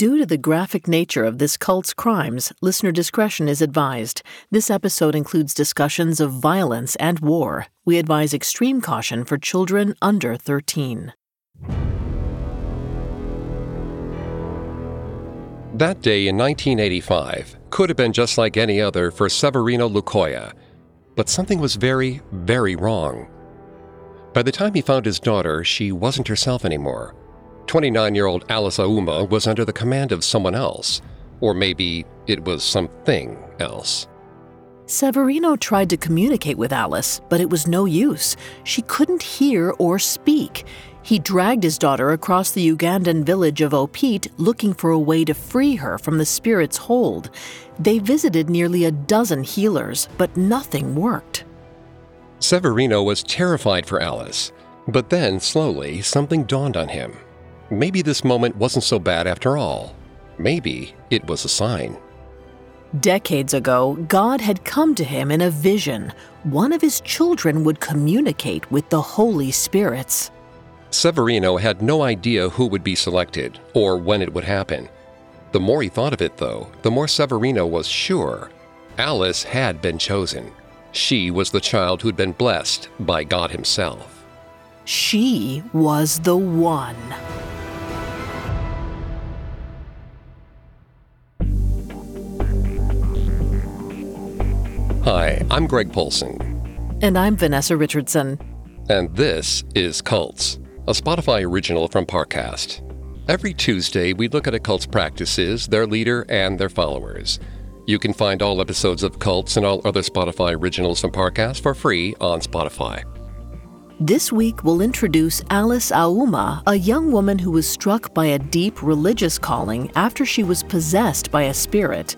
Due to the graphic nature of this cult's crimes, listener discretion is advised. This episode includes discussions of violence and war. We advise extreme caution for children under 13. That day in 1985 could have been just like any other for Severino Lukoya, but something was very, very wrong. By the time he found his daughter, she wasn't herself anymore. 29 year old Alice Auma was under the command of someone else, or maybe it was something else. Severino tried to communicate with Alice, but it was no use. She couldn't hear or speak. He dragged his daughter across the Ugandan village of Opit looking for a way to free her from the spirit's hold. They visited nearly a dozen healers, but nothing worked. Severino was terrified for Alice, but then slowly something dawned on him. Maybe this moment wasn't so bad after all. Maybe it was a sign. Decades ago, God had come to him in a vision. One of his children would communicate with the Holy Spirits. Severino had no idea who would be selected or when it would happen. The more he thought of it, though, the more Severino was sure Alice had been chosen. She was the child who'd been blessed by God Himself. She was the one. Hi, I'm Greg Polcyn. And I'm Vanessa Richardson. And this is Cults, a Spotify original from Parcast. Every Tuesday, we look at a cult's practices, their leader, and their followers. You can find all episodes of Cults and all other Spotify originals from Parcast for free on Spotify. This week, we'll introduce Alice Auma, a young woman who was struck by a deep religious calling after she was possessed by a spirit.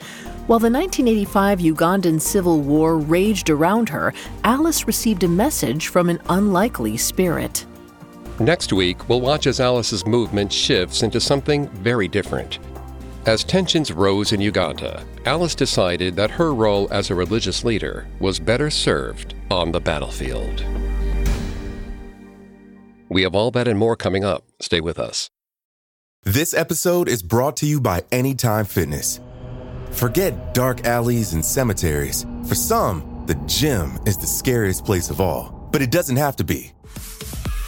While the 1985 Ugandan civil war raged around her, Alice received a message from an unlikely spirit. Next week, we'll watch as Alice's movement shifts into something very different. As tensions rose in Uganda, Alice decided that her role as a religious leader was better served on the battlefield. We have all that and more coming up. Stay with us. This episode is brought to you by Anytime Fitness. Forget dark alleys and cemeteries. For some, the gym is the scariest place of all, but it doesn't have to be.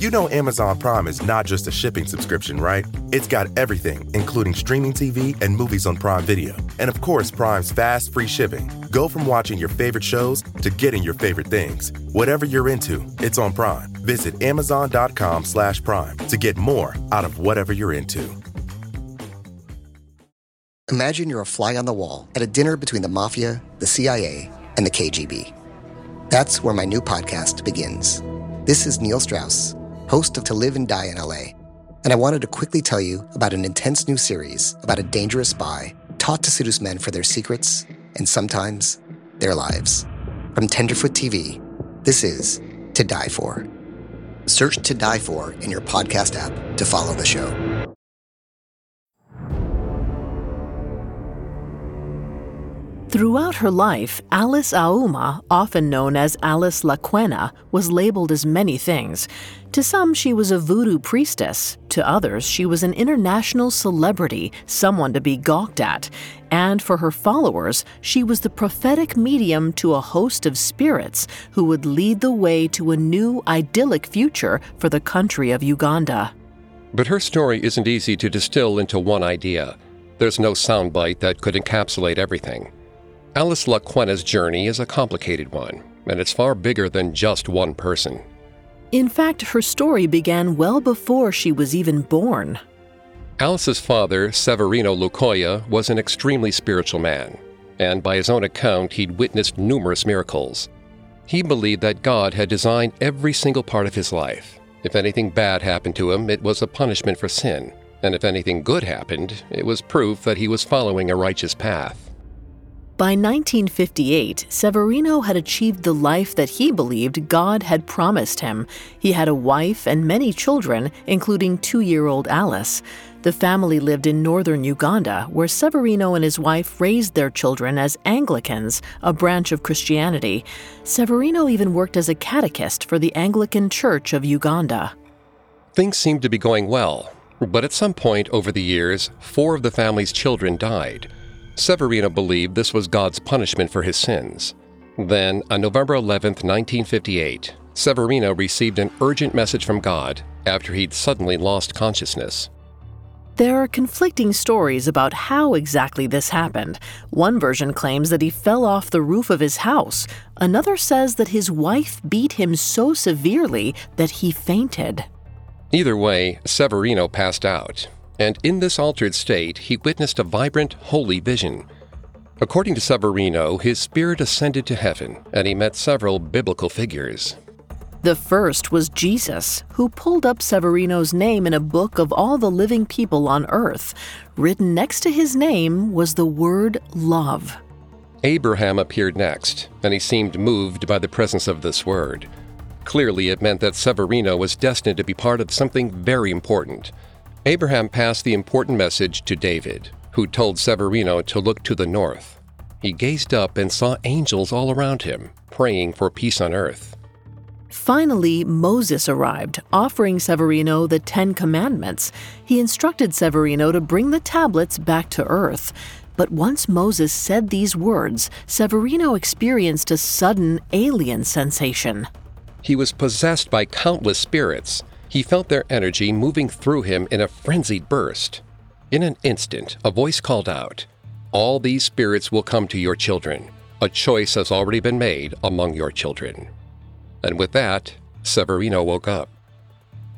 You know Amazon Prime is not just a shipping subscription, right? It's got everything, including streaming TV and movies on Prime Video. And of course, Prime's fast, free shipping. Go from watching your favorite shows to getting your favorite things. Whatever you're into, it's on Prime. Visit amazon.com slash prime to get more out of whatever you're into. Imagine you're a fly on the wall at a dinner between the mafia, the CIA, and the KGB. That's where my new podcast begins. This is Neil Strauss, host of To Live and Die in LA, and I wanted to quickly tell you about an intense new series about a dangerous spy taught to seduce men for their secrets and sometimes their lives. From Tenderfoot TV, this is To Die For. Search To Die For in your podcast app to follow the show. Throughout her life, Alice Auma, often known as Alice Lakwena, was labeled as many things. To some, she was a voodoo priestess. To others, she was an international celebrity, someone to be gawked at. And for her followers, she was the prophetic medium to a host of spirits who would lead the way to a new, idyllic future for the country of Uganda. But her story isn't easy to distill into one idea. There's no soundbite that could encapsulate everything. Alice Lakwena's journey is a complicated one, and it's far bigger than just one person. In fact, her story began well before she was even born. Alice's father, Severino Lukoya, was an extremely spiritual man, and by his own account, he'd witnessed numerous miracles. He believed that God had designed every single part of his life. If anything bad happened to him, it was a punishment for sin, and if anything good happened, it was proof that he was following a righteous path. By 1958, Severino had achieved the life that he believed God had promised him. He had a wife and many children, including two year old Alice. The family lived in northern Uganda, where Severino and his wife raised their children as Anglicans, a branch of Christianity. Severino even worked as a catechist for the Anglican Church of Uganda. Things seemed to be going well, but at some point over the years, four of the family's children died. Severino believed this was God's punishment for his sins. Then, on November 11, 1958, Severino received an urgent message from God after he'd suddenly lost consciousness. There are conflicting stories about how exactly this happened. One version claims that he fell off the roof of his house. Another says that his wife beat him so severely that he fainted. Either way, Severino passed out, and in this altered state, he witnessed a vibrant, holy vision. According to Severino, his spirit ascended to heaven, and he met several biblical figures. The first was Jesus, who pulled up Severino's name in a book of all the living people on earth. Written next to his name was the word love. Abraham appeared next, and he seemed moved by the presence of this word. Clearly, it meant that Severino was destined to be part of something very important. Abraham passed the important message to David, who told Severino to look to the north. He gazed up and saw angels all around him, praying for peace on earth. Finally, Moses arrived, offering Severino the Ten Commandments. He instructed Severino to bring the tablets back to earth. But once Moses said these words, Severino experienced a sudden alien sensation. He was possessed by countless spirits. He felt their energy moving through him in a frenzied burst. In an instant, a voice called out, All these spirits will come to your children. A choice has already been made among your children. And with that, Severino woke up.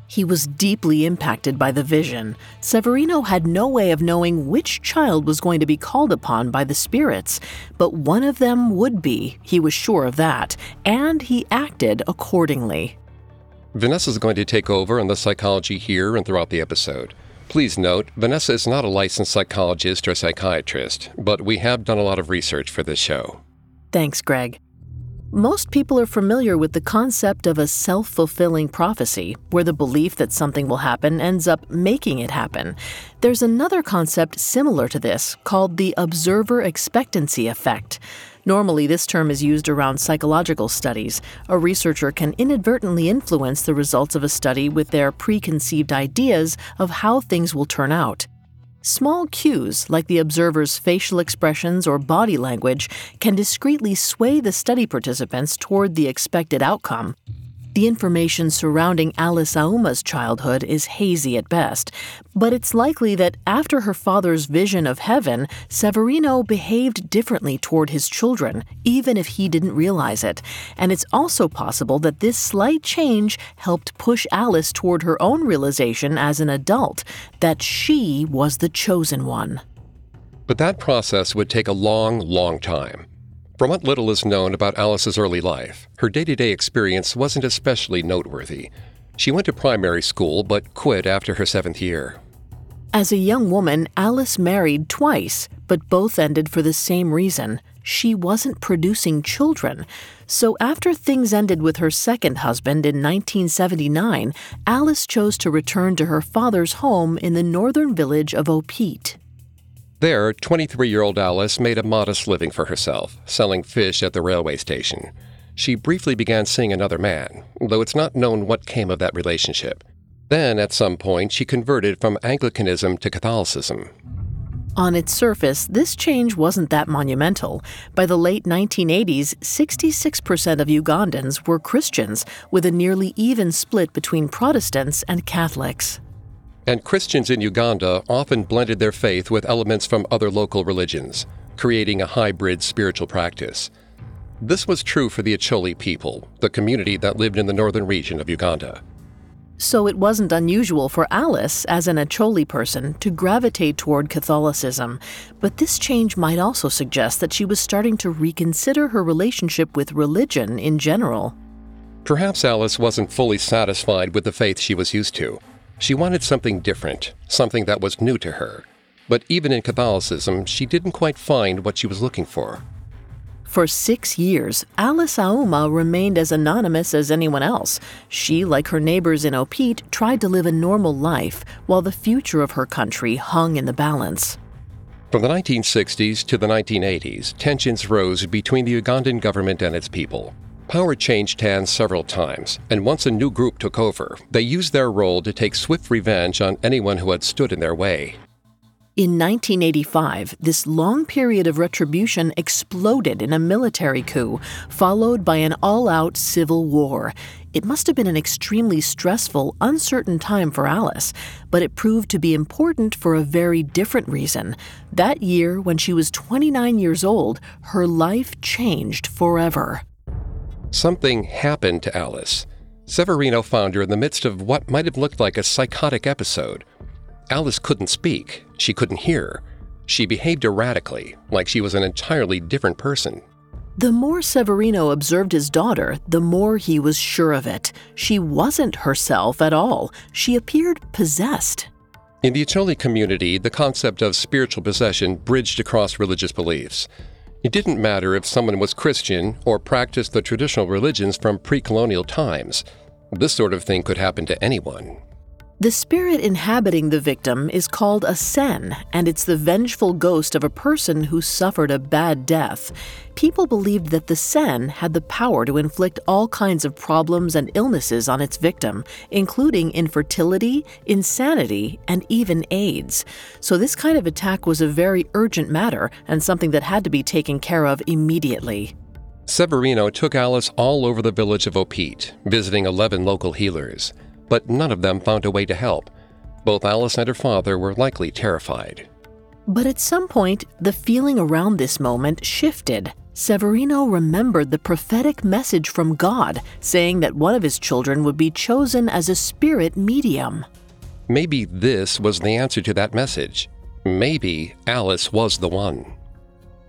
He was deeply impacted by the vision. Severino had no way of knowing which child was going to be called upon by the spirits, but one of them would be, he was sure of that, and he acted accordingly. Vanessa is going to take over on the psychology here and throughout the episode. Please note, Vanessa is not a licensed psychologist or psychiatrist, but we have done a lot of research for this show. Thanks, Greg. Most people are familiar with the concept of a self fulfilling prophecy, where the belief that something will happen ends up making it happen. There's another concept similar to this called the observer expectancy effect. Normally, this term is used around psychological studies. A researcher can inadvertently influence the results of a study with their preconceived ideas of how things will turn out. Small cues, like the observer's facial expressions or body language, can discreetly sway the study participants toward the expected outcome. The information surrounding Alice Auma's childhood is hazy at best, but it's likely that after her father's vision of heaven, Severino behaved differently toward his children, even if he didn't realize it. And it's also possible that this slight change helped push Alice toward her own realization as an adult that she was the chosen one. But that process would take a long, long time. From what little is known about Alice's early life, her day to day experience wasn't especially noteworthy. She went to primary school but quit after her seventh year. As a young woman, Alice married twice, but both ended for the same reason. She wasn't producing children. So after things ended with her second husband in 1979, Alice chose to return to her father's home in the northern village of Opit. There, 23 year old Alice made a modest living for herself, selling fish at the railway station. She briefly began seeing another man, though it's not known what came of that relationship. Then, at some point, she converted from Anglicanism to Catholicism. On its surface, this change wasn't that monumental. By the late 1980s, 66% of Ugandans were Christians, with a nearly even split between Protestants and Catholics. And Christians in Uganda often blended their faith with elements from other local religions, creating a hybrid spiritual practice. This was true for the Acholi people, the community that lived in the northern region of Uganda. So it wasn't unusual for Alice, as an Acholi person, to gravitate toward Catholicism. But this change might also suggest that she was starting to reconsider her relationship with religion in general. Perhaps Alice wasn't fully satisfied with the faith she was used to. She wanted something different, something that was new to her. But even in Catholicism, she didn't quite find what she was looking for. For six years, Alice Auma remained as anonymous as anyone else. She, like her neighbors in Opit, tried to live a normal life while the future of her country hung in the balance. From the 1960s to the 1980s, tensions rose between the Ugandan government and its people. Power changed hands several times, and once a new group took over, they used their role to take swift revenge on anyone who had stood in their way. In 1985, this long period of retribution exploded in a military coup, followed by an all out civil war. It must have been an extremely stressful, uncertain time for Alice, but it proved to be important for a very different reason. That year, when she was 29 years old, her life changed forever. Something happened to Alice. Severino found her in the midst of what might have looked like a psychotic episode. Alice couldn't speak, she couldn't hear. She behaved erratically, like she was an entirely different person. The more Severino observed his daughter, the more he was sure of it. She wasn't herself at all. She appeared possessed. In the Acholi community, the concept of spiritual possession bridged across religious beliefs. It didn't matter if someone was Christian or practiced the traditional religions from pre colonial times. This sort of thing could happen to anyone. The spirit inhabiting the victim is called a sen, and it's the vengeful ghost of a person who suffered a bad death. People believed that the sen had the power to inflict all kinds of problems and illnesses on its victim, including infertility, insanity, and even AIDS. So, this kind of attack was a very urgent matter and something that had to be taken care of immediately. Severino took Alice all over the village of Opit, visiting 11 local healers but none of them found a way to help. Both Alice and her father were likely terrified. But at some point, the feeling around this moment shifted. Severino remembered the prophetic message from God saying that one of his children would be chosen as a spirit medium. Maybe this was the answer to that message. Maybe Alice was the one.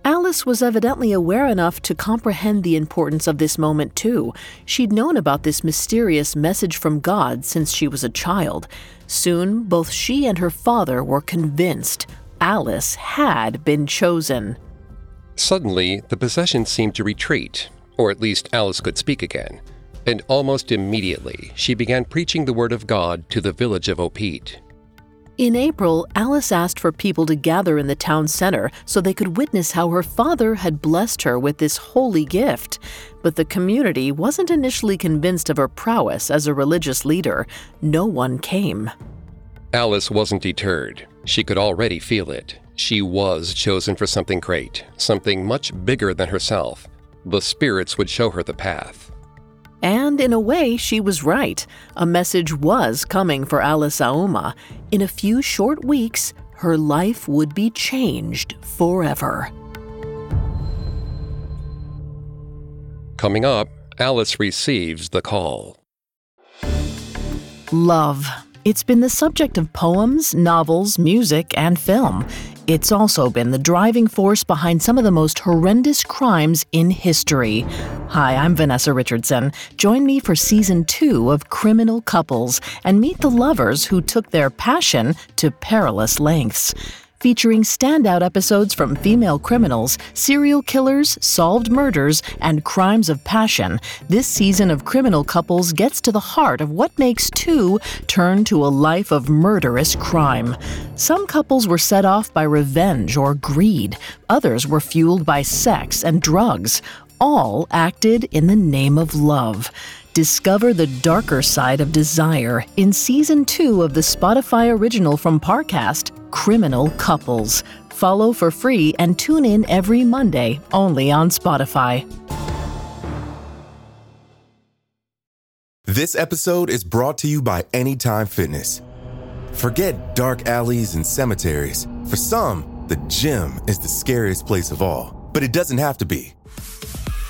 Alice was evidently aware enough to comprehend the importance of this moment, too. She'd known about this mysterious message from God since she was a child. Soon, both she and her father were convinced Alice had been chosen. Suddenly, the possession seemed to retreat, or at least Alice could speak again. And almost immediately, she began preaching the word of God to the village of Opit. In April, Alice asked for people to gather in the town center so they could witness how her father had blessed her with this holy gift. But the community wasn't initially convinced of her prowess as a religious leader. No one came. Alice wasn't deterred. She could already feel it. She was chosen for something great, something much bigger than herself. The spirits would show her the path. And in a way, she was right. A message was coming for Alice Auma. In a few short weeks, her life would be changed forever. Coming up, Alice receives the call. Love. It's been the subject of poems, novels, music, and film. It's also been the driving force behind some of the most horrendous crimes in history. Hi, I'm Vanessa Richardson. Join me for season two of Criminal Couples and meet the lovers who took their passion to perilous lengths featuring standout episodes from female criminals, serial killers, solved murders, and crimes of passion. This season of Criminal Couples gets to the heart of what makes two turn to a life of murderous crime. Some couples were set off by revenge or greed, others were fueled by sex and drugs. All acted in the name of love. Discover the darker side of desire in season two of the Spotify original from Parcast, Criminal Couples. Follow for free and tune in every Monday only on Spotify. This episode is brought to you by Anytime Fitness. Forget dark alleys and cemeteries. For some, the gym is the scariest place of all, but it doesn't have to be.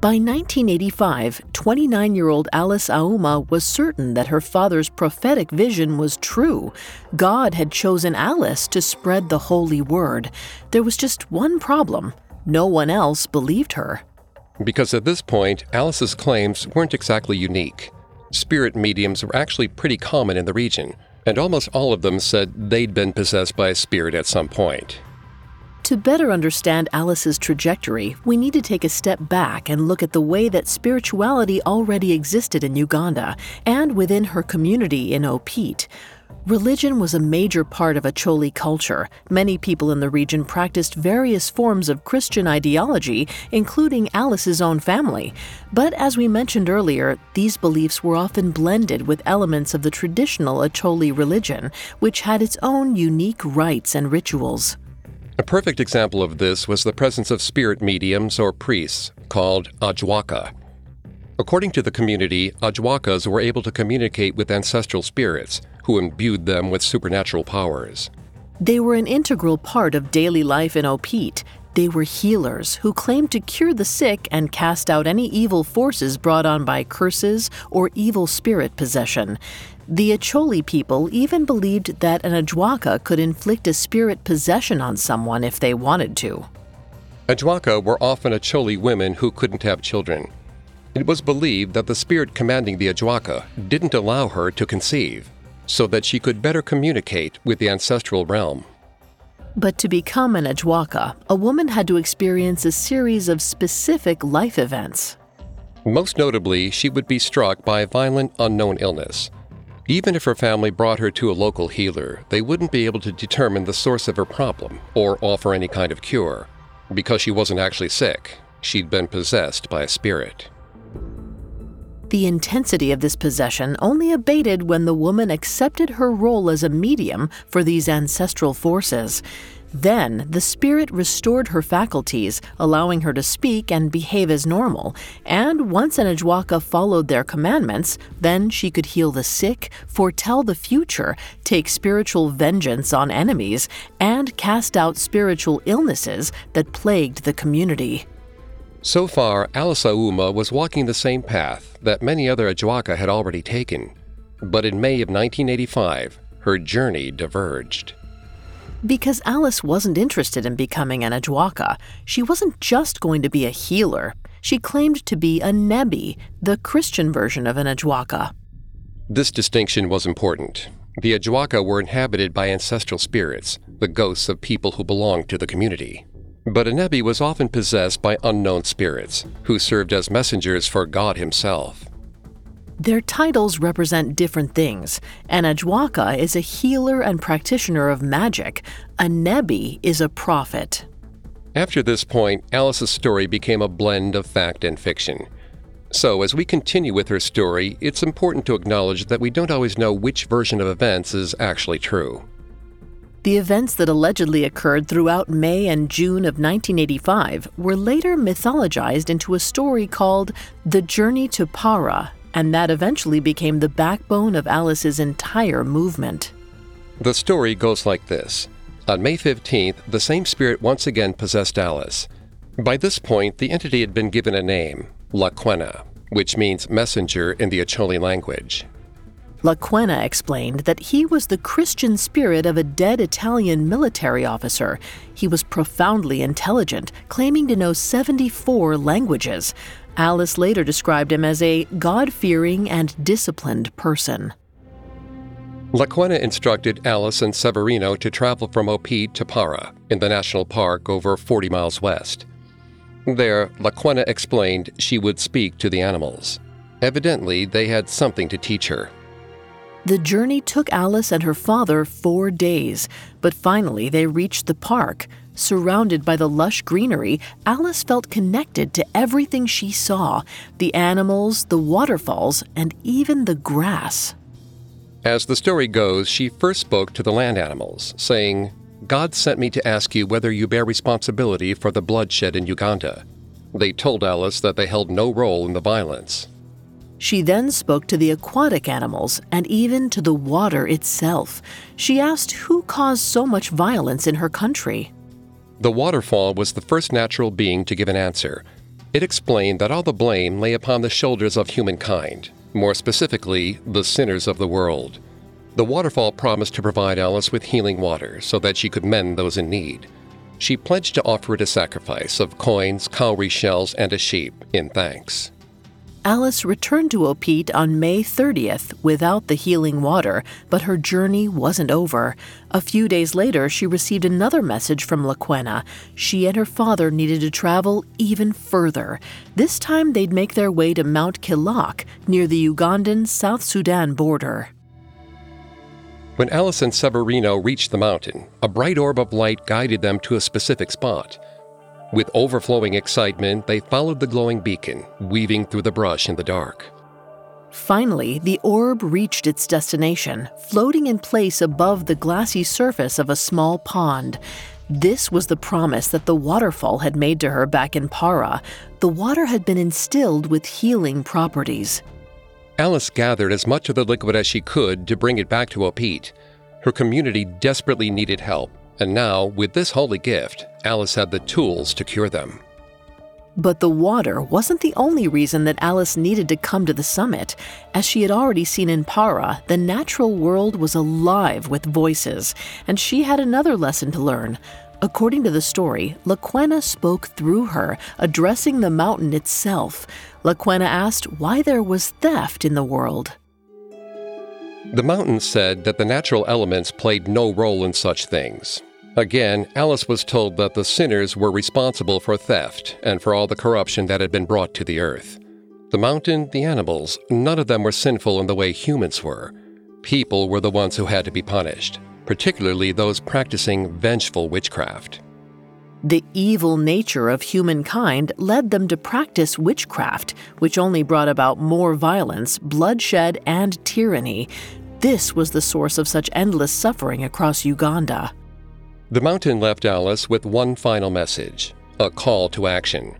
By 1985, 29 year old Alice Auma was certain that her father's prophetic vision was true. God had chosen Alice to spread the holy word. There was just one problem no one else believed her. Because at this point, Alice's claims weren't exactly unique. Spirit mediums were actually pretty common in the region, and almost all of them said they'd been possessed by a spirit at some point. To better understand Alice's trajectory, we need to take a step back and look at the way that spirituality already existed in Uganda and within her community in Opit. Religion was a major part of Acholi culture. Many people in the region practiced various forms of Christian ideology, including Alice's own family. But as we mentioned earlier, these beliefs were often blended with elements of the traditional Acholi religion, which had its own unique rites and rituals. A perfect example of this was the presence of spirit mediums or priests called Ajwaka. According to the community, Ajwakas were able to communicate with ancestral spirits who imbued them with supernatural powers. They were an integral part of daily life in Opit. They were healers who claimed to cure the sick and cast out any evil forces brought on by curses or evil spirit possession. The Acholi people even believed that an Ajwaka could inflict a spirit possession on someone if they wanted to. Ajwaka were often Acholi women who couldn't have children. It was believed that the spirit commanding the Ajwaka didn't allow her to conceive, so that she could better communicate with the ancestral realm. But to become an Ajwaka, a woman had to experience a series of specific life events. Most notably, she would be struck by a violent unknown illness. Even if her family brought her to a local healer, they wouldn't be able to determine the source of her problem or offer any kind of cure. Because she wasn't actually sick, she'd been possessed by a spirit. The intensity of this possession only abated when the woman accepted her role as a medium for these ancestral forces. Then, the spirit restored her faculties, allowing her to speak and behave as normal. And once an Ajwaka followed their commandments, then she could heal the sick, foretell the future, take spiritual vengeance on enemies, and cast out spiritual illnesses that plagued the community. So far, Alice Auma was walking the same path that many other Ajwaka had already taken. But in May of 1985, her journey diverged. Because Alice wasn't interested in becoming an Ajwaka, she wasn't just going to be a healer. She claimed to be a Nebi, the Christian version of an Ajwaka. This distinction was important. The Ajwaka were inhabited by ancestral spirits, the ghosts of people who belonged to the community. But a Nebi was often possessed by unknown spirits, who served as messengers for God Himself. Their titles represent different things. An Ajwaka is a healer and practitioner of magic. A Nebi is a prophet. After this point, Alice's story became a blend of fact and fiction. So, as we continue with her story, it's important to acknowledge that we don't always know which version of events is actually true. The events that allegedly occurred throughout May and June of 1985 were later mythologized into a story called The Journey to Para and that eventually became the backbone of Alice's entire movement. The story goes like this On May 15th, the same spirit once again possessed Alice. By this point, the entity had been given a name, Lakwena, which means messenger in the Acholi language. Lakwena explained that he was the Christian spirit of a dead Italian military officer. He was profoundly intelligent, claiming to know 74 languages. Alice later described him as a God fearing and disciplined person. Lakwena instructed Alice and Severino to travel from Opit to Para, in the national park over 40 miles west. There, Lakwena explained she would speak to the animals. Evidently, they had something to teach her. The journey took Alice and her father four days, but finally they reached the park. Surrounded by the lush greenery, Alice felt connected to everything she saw the animals, the waterfalls, and even the grass. As the story goes, she first spoke to the land animals, saying, God sent me to ask you whether you bear responsibility for the bloodshed in Uganda. They told Alice that they held no role in the violence. She then spoke to the aquatic animals and even to the water itself. She asked who caused so much violence in her country. The waterfall was the first natural being to give an answer. It explained that all the blame lay upon the shoulders of humankind, more specifically, the sinners of the world. The waterfall promised to provide Alice with healing water so that she could mend those in need. She pledged to offer it a sacrifice of coins, cowrie shells, and a sheep in thanks. Alice returned to Opit on May 30th without the healing water, but her journey wasn't over. A few days later, she received another message from Lakwena. She and her father needed to travel even further. This time, they'd make their way to Mount Kilak, near the Ugandan South Sudan border. When Alice and Severino reached the mountain, a bright orb of light guided them to a specific spot. With overflowing excitement, they followed the glowing beacon, weaving through the brush in the dark. Finally, the orb reached its destination, floating in place above the glassy surface of a small pond. This was the promise that the waterfall had made to her back in Para. The water had been instilled with healing properties. Alice gathered as much of the liquid as she could to bring it back to Opit. Her community desperately needed help, and now, with this holy gift, Alice had the tools to cure them. But the water wasn't the only reason that Alice needed to come to the summit. As she had already seen in Para, the natural world was alive with voices, and she had another lesson to learn. According to the story, Lakwena spoke through her, addressing the mountain itself. Lakwena asked why there was theft in the world. The mountain said that the natural elements played no role in such things, Again, Alice was told that the sinners were responsible for theft and for all the corruption that had been brought to the earth. The mountain, the animals, none of them were sinful in the way humans were. People were the ones who had to be punished, particularly those practicing vengeful witchcraft. The evil nature of humankind led them to practice witchcraft, which only brought about more violence, bloodshed, and tyranny. This was the source of such endless suffering across Uganda. The mountain left Alice with one final message a call to action.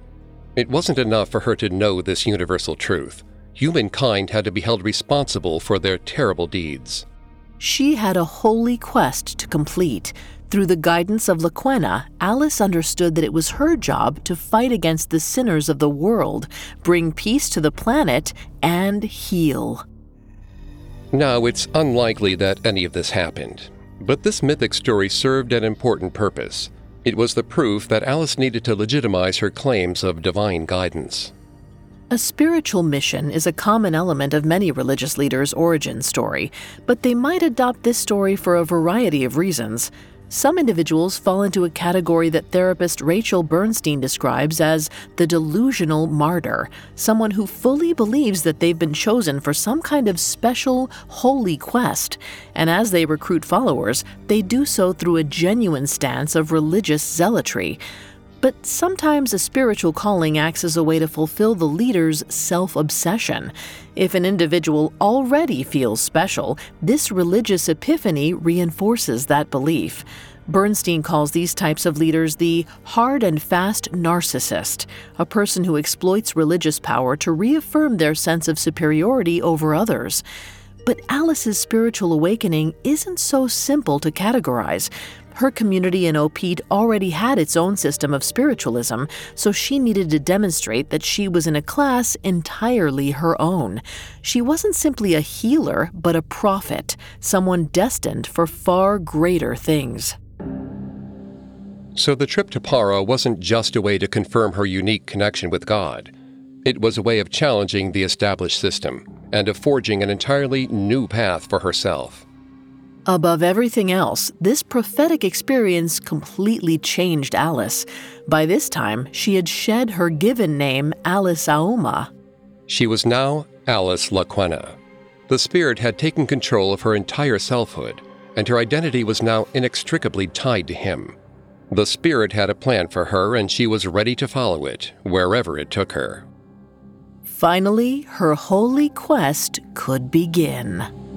It wasn't enough for her to know this universal truth. Humankind had to be held responsible for their terrible deeds. She had a holy quest to complete. Through the guidance of Lakwena, Alice understood that it was her job to fight against the sinners of the world, bring peace to the planet, and heal. Now, it's unlikely that any of this happened. But this mythic story served an important purpose. It was the proof that Alice needed to legitimize her claims of divine guidance. A spiritual mission is a common element of many religious leaders' origin story, but they might adopt this story for a variety of reasons. Some individuals fall into a category that therapist Rachel Bernstein describes as the delusional martyr, someone who fully believes that they've been chosen for some kind of special, holy quest. And as they recruit followers, they do so through a genuine stance of religious zealotry. But sometimes a spiritual calling acts as a way to fulfill the leader's self obsession. If an individual already feels special, this religious epiphany reinforces that belief. Bernstein calls these types of leaders the hard and fast narcissist, a person who exploits religious power to reaffirm their sense of superiority over others. But Alice's spiritual awakening isn't so simple to categorize. Her community in Opit already had its own system of spiritualism, so she needed to demonstrate that she was in a class entirely her own. She wasn't simply a healer, but a prophet, someone destined for far greater things. So the trip to Para wasn't just a way to confirm her unique connection with God. It was a way of challenging the established system and of forging an entirely new path for herself. Above everything else, this prophetic experience completely changed Alice. By this time, she had shed her given name, Alice Auma. She was now Alice Lakwena. The spirit had taken control of her entire selfhood, and her identity was now inextricably tied to him. The spirit had a plan for her, and she was ready to follow it, wherever it took her. Finally, her holy quest could begin.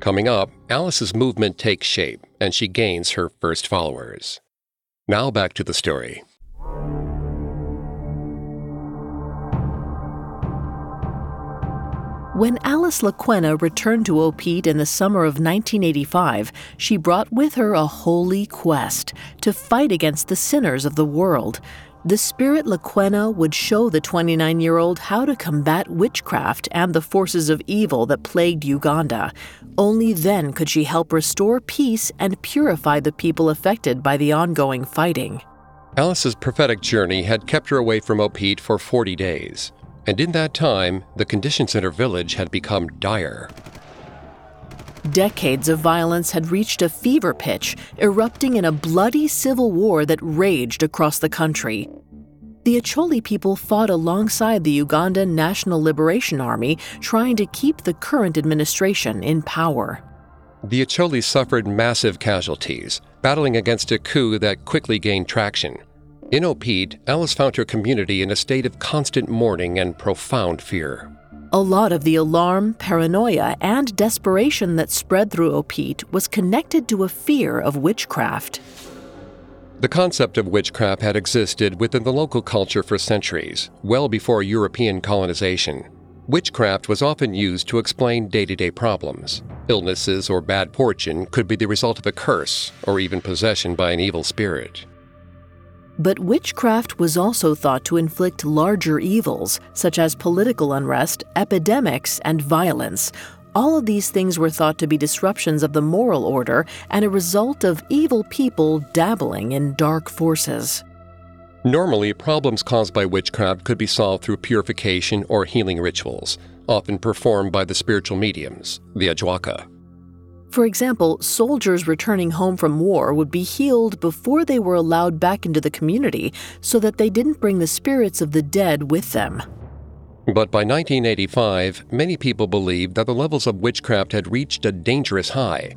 Coming up, Alice's movement takes shape, and she gains her first followers. Now back to the story. When Alice Lakwena returned to Opit in the summer of 1985, she brought with her a holy quest to fight against the sinners of the world. The spirit Lakwena would show the 29 year old how to combat witchcraft and the forces of evil that plagued Uganda. Only then could she help restore peace and purify the people affected by the ongoing fighting. Alice's prophetic journey had kept her away from Opit for 40 days and in that time, the conditions in her village had become dire. Decades of violence had reached a fever pitch, erupting in a bloody civil war that raged across the country. The Acholi people fought alongside the Ugandan National Liberation Army, trying to keep the current administration in power. The Acholi suffered massive casualties, battling against a coup that quickly gained traction. In Opit, Alice found her community in a state of constant mourning and profound fear. A lot of the alarm, paranoia, and desperation that spread through Opit was connected to a fear of witchcraft. The concept of witchcraft had existed within the local culture for centuries, well before European colonization. Witchcraft was often used to explain day to day problems. Illnesses or bad fortune could be the result of a curse or even possession by an evil spirit. But witchcraft was also thought to inflict larger evils, such as political unrest, epidemics, and violence. All of these things were thought to be disruptions of the moral order and a result of evil people dabbling in dark forces. Normally, problems caused by witchcraft could be solved through purification or healing rituals, often performed by the spiritual mediums, the Ajwaka. For example, soldiers returning home from war would be healed before they were allowed back into the community so that they didn't bring the spirits of the dead with them. But by 1985, many people believed that the levels of witchcraft had reached a dangerous high.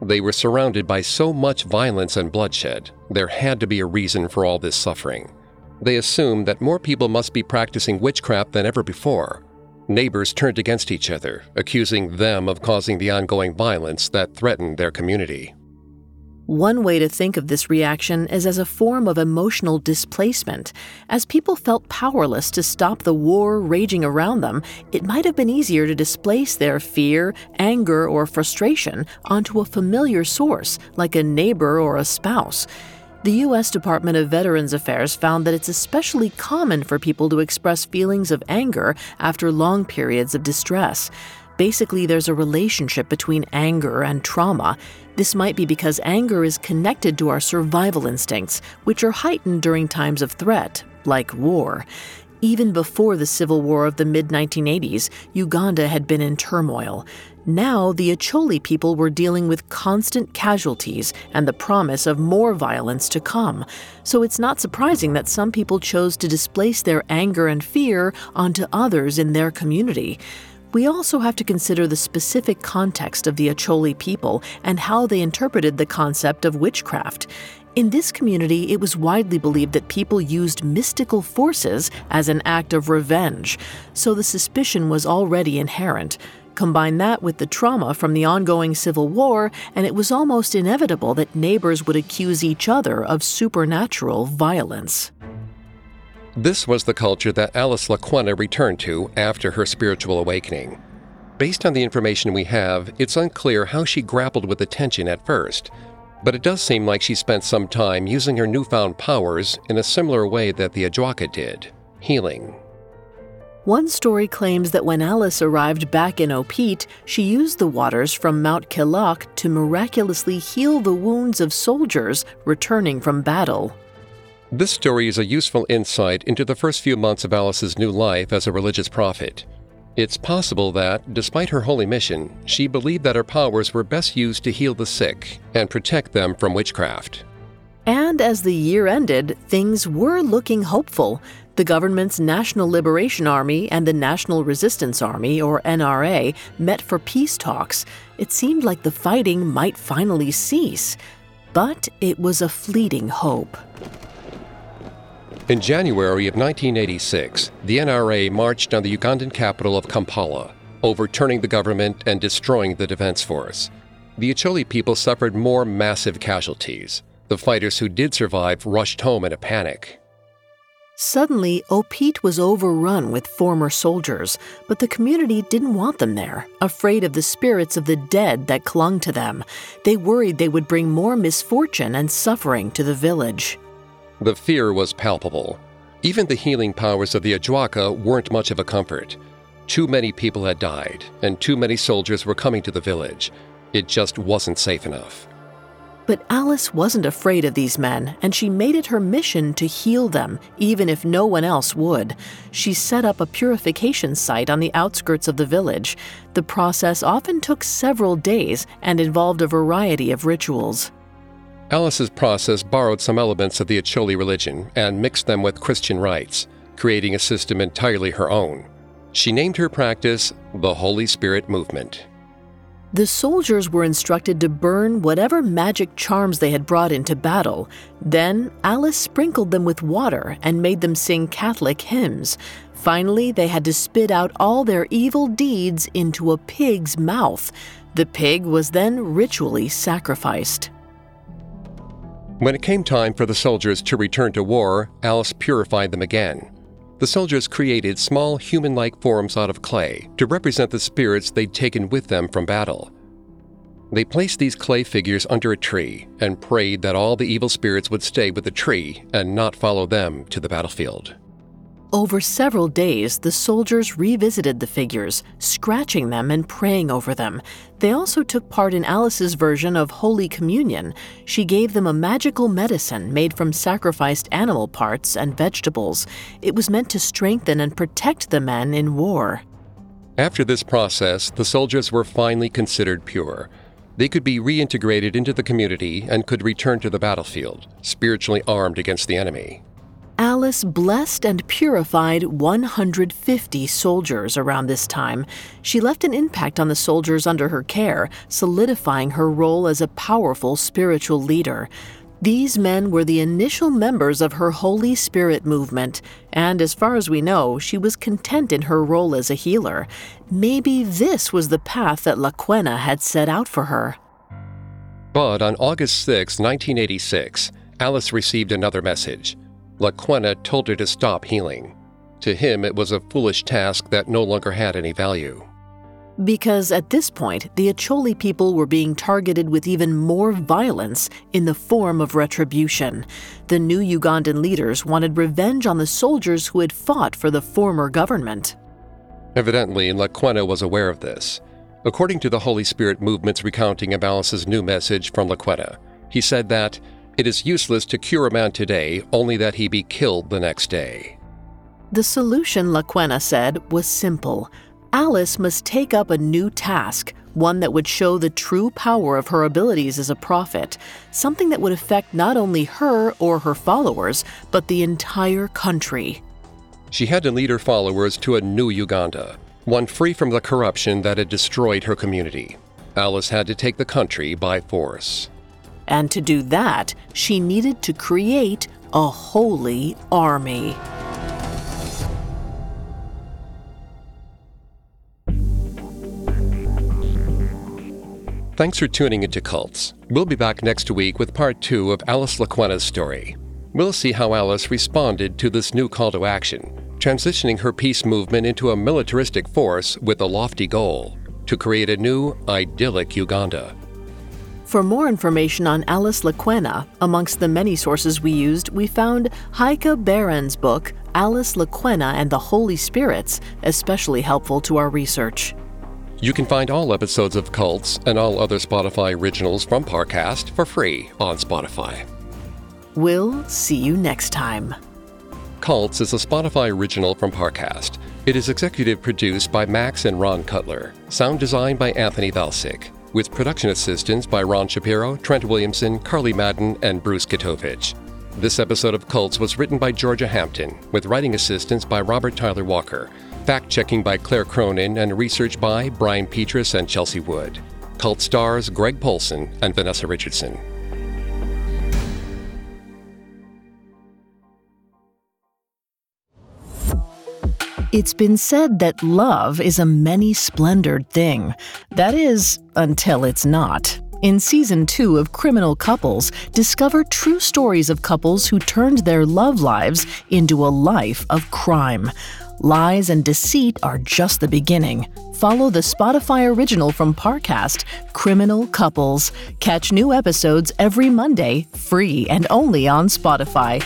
They were surrounded by so much violence and bloodshed, there had to be a reason for all this suffering. They assumed that more people must be practicing witchcraft than ever before, Neighbors turned against each other, accusing them of causing the ongoing violence that threatened their community. One way to think of this reaction is as a form of emotional displacement. As people felt powerless to stop the war raging around them, it might have been easier to displace their fear, anger, or frustration onto a familiar source, like a neighbor or a spouse. The U.S. Department of Veterans Affairs found that it's especially common for people to express feelings of anger after long periods of distress. Basically, there's a relationship between anger and trauma. This might be because anger is connected to our survival instincts, which are heightened during times of threat, like war. Even before the civil war of the mid 1980s, Uganda had been in turmoil. Now, the Acholi people were dealing with constant casualties and the promise of more violence to come. So it's not surprising that some people chose to displace their anger and fear onto others in their community. We also have to consider the specific context of the Acholi people and how they interpreted the concept of witchcraft. In this community, it was widely believed that people used mystical forces as an act of revenge, so the suspicion was already inherent. Combine that with the trauma from the ongoing civil war, and it was almost inevitable that neighbors would accuse each other of supernatural violence. This was the culture that Alice Lakwena returned to after her spiritual awakening. Based on the information we have, it's unclear how she grappled with the tension at first, but it does seem like she spent some time using her newfound powers in a similar way that the Ajwaka did healing. One story claims that when Alice arrived back in Opit, she used the waters from Mount Kilak to miraculously heal the wounds of soldiers returning from battle. This story is a useful insight into the first few months of Alice's new life as a religious prophet. It's possible that, despite her holy mission, she believed that her powers were best used to heal the sick and protect them from witchcraft. And as the year ended, things were looking hopeful. The government's National Liberation Army and the National Resistance Army, or NRA, met for peace talks. It seemed like the fighting might finally cease. But it was a fleeting hope. In January of 1986, the NRA marched on the Ugandan capital of Kampala, overturning the government and destroying the defense force. The Acholi people suffered more massive casualties. The fighters who did survive rushed home in a panic. Suddenly, Opit was overrun with former soldiers, but the community didn't want them there, afraid of the spirits of the dead that clung to them. They worried they would bring more misfortune and suffering to the village. The fear was palpable. Even the healing powers of the Ajwaka weren't much of a comfort. Too many people had died, and too many soldiers were coming to the village. It just wasn't safe enough. But Alice wasn't afraid of these men, and she made it her mission to heal them, even if no one else would. She set up a purification site on the outskirts of the village. The process often took several days and involved a variety of rituals. Alice's process borrowed some elements of the Acholi religion and mixed them with Christian rites, creating a system entirely her own. She named her practice the Holy Spirit Movement. The soldiers were instructed to burn whatever magic charms they had brought into battle. Then Alice sprinkled them with water and made them sing Catholic hymns. Finally, they had to spit out all their evil deeds into a pig's mouth. The pig was then ritually sacrificed. When it came time for the soldiers to return to war, Alice purified them again. The soldiers created small human like forms out of clay to represent the spirits they'd taken with them from battle. They placed these clay figures under a tree and prayed that all the evil spirits would stay with the tree and not follow them to the battlefield. Over several days, the soldiers revisited the figures, scratching them and praying over them. They also took part in Alice's version of Holy Communion. She gave them a magical medicine made from sacrificed animal parts and vegetables. It was meant to strengthen and protect the men in war. After this process, the soldiers were finally considered pure. They could be reintegrated into the community and could return to the battlefield, spiritually armed against the enemy. Alice blessed and purified 150 soldiers around this time. She left an impact on the soldiers under her care, solidifying her role as a powerful spiritual leader. These men were the initial members of her Holy Spirit movement, and as far as we know, she was content in her role as a healer. Maybe this was the path that Lakwena had set out for her. But on August 6, 1986, Alice received another message. Lakwena told her to stop healing. To him, it was a foolish task that no longer had any value. Because at this point, the Acholi people were being targeted with even more violence in the form of retribution. The new Ugandan leaders wanted revenge on the soldiers who had fought for the former government. Evidently, Lakwena was aware of this. According to the Holy Spirit movement's recounting of Alice's new message from Lakwena, he said that it is useless to cure a man today, only that he be killed the next day. The solution, Lakwena said, was simple. Alice must take up a new task, one that would show the true power of her abilities as a prophet, something that would affect not only her or her followers, but the entire country. She had to lead her followers to a new Uganda, one free from the corruption that had destroyed her community. Alice had to take the country by force. And to do that, she needed to create a holy army. Thanks for tuning into Cults. We'll be back next week with part two of Alice Lakwena's story. We'll see how Alice responded to this new call to action, transitioning her peace movement into a militaristic force with a lofty goal to create a new, idyllic Uganda. For more information on Alice Lakwena, amongst the many sources we used, we found Heike Behrend's book, Alice Lakwena and the Holy Spirits, especially helpful to our research. You can find all episodes of Cults and all other Spotify originals from Parcast for free on Spotify. We'll see you next time. Cults is a Spotify original from Parcast. It is executive produced by Max and Ron Cutler, sound designed by Anthony Vilchis. With production assistance by Ron Shapiro, Trent Williamson, Carly Madden, and Bruce Katovich. This episode of Cults was written by Georgia Hampton, with writing assistance by Robert Tyler Walker, fact checking by Claire Cronin, and research by Brian Petrus and Chelsea Wood. Cult stars Greg Polcyn and Vanessa Richardson. It's been said that love is a many splendored thing. That is, until it's not. In season two of Criminal Couples, discover true stories of couples who turned their love lives into a life of crime. Lies and deceit are just the beginning. Follow the Spotify original from Parcast, Criminal Couples. Catch new episodes every Monday, free and only on Spotify.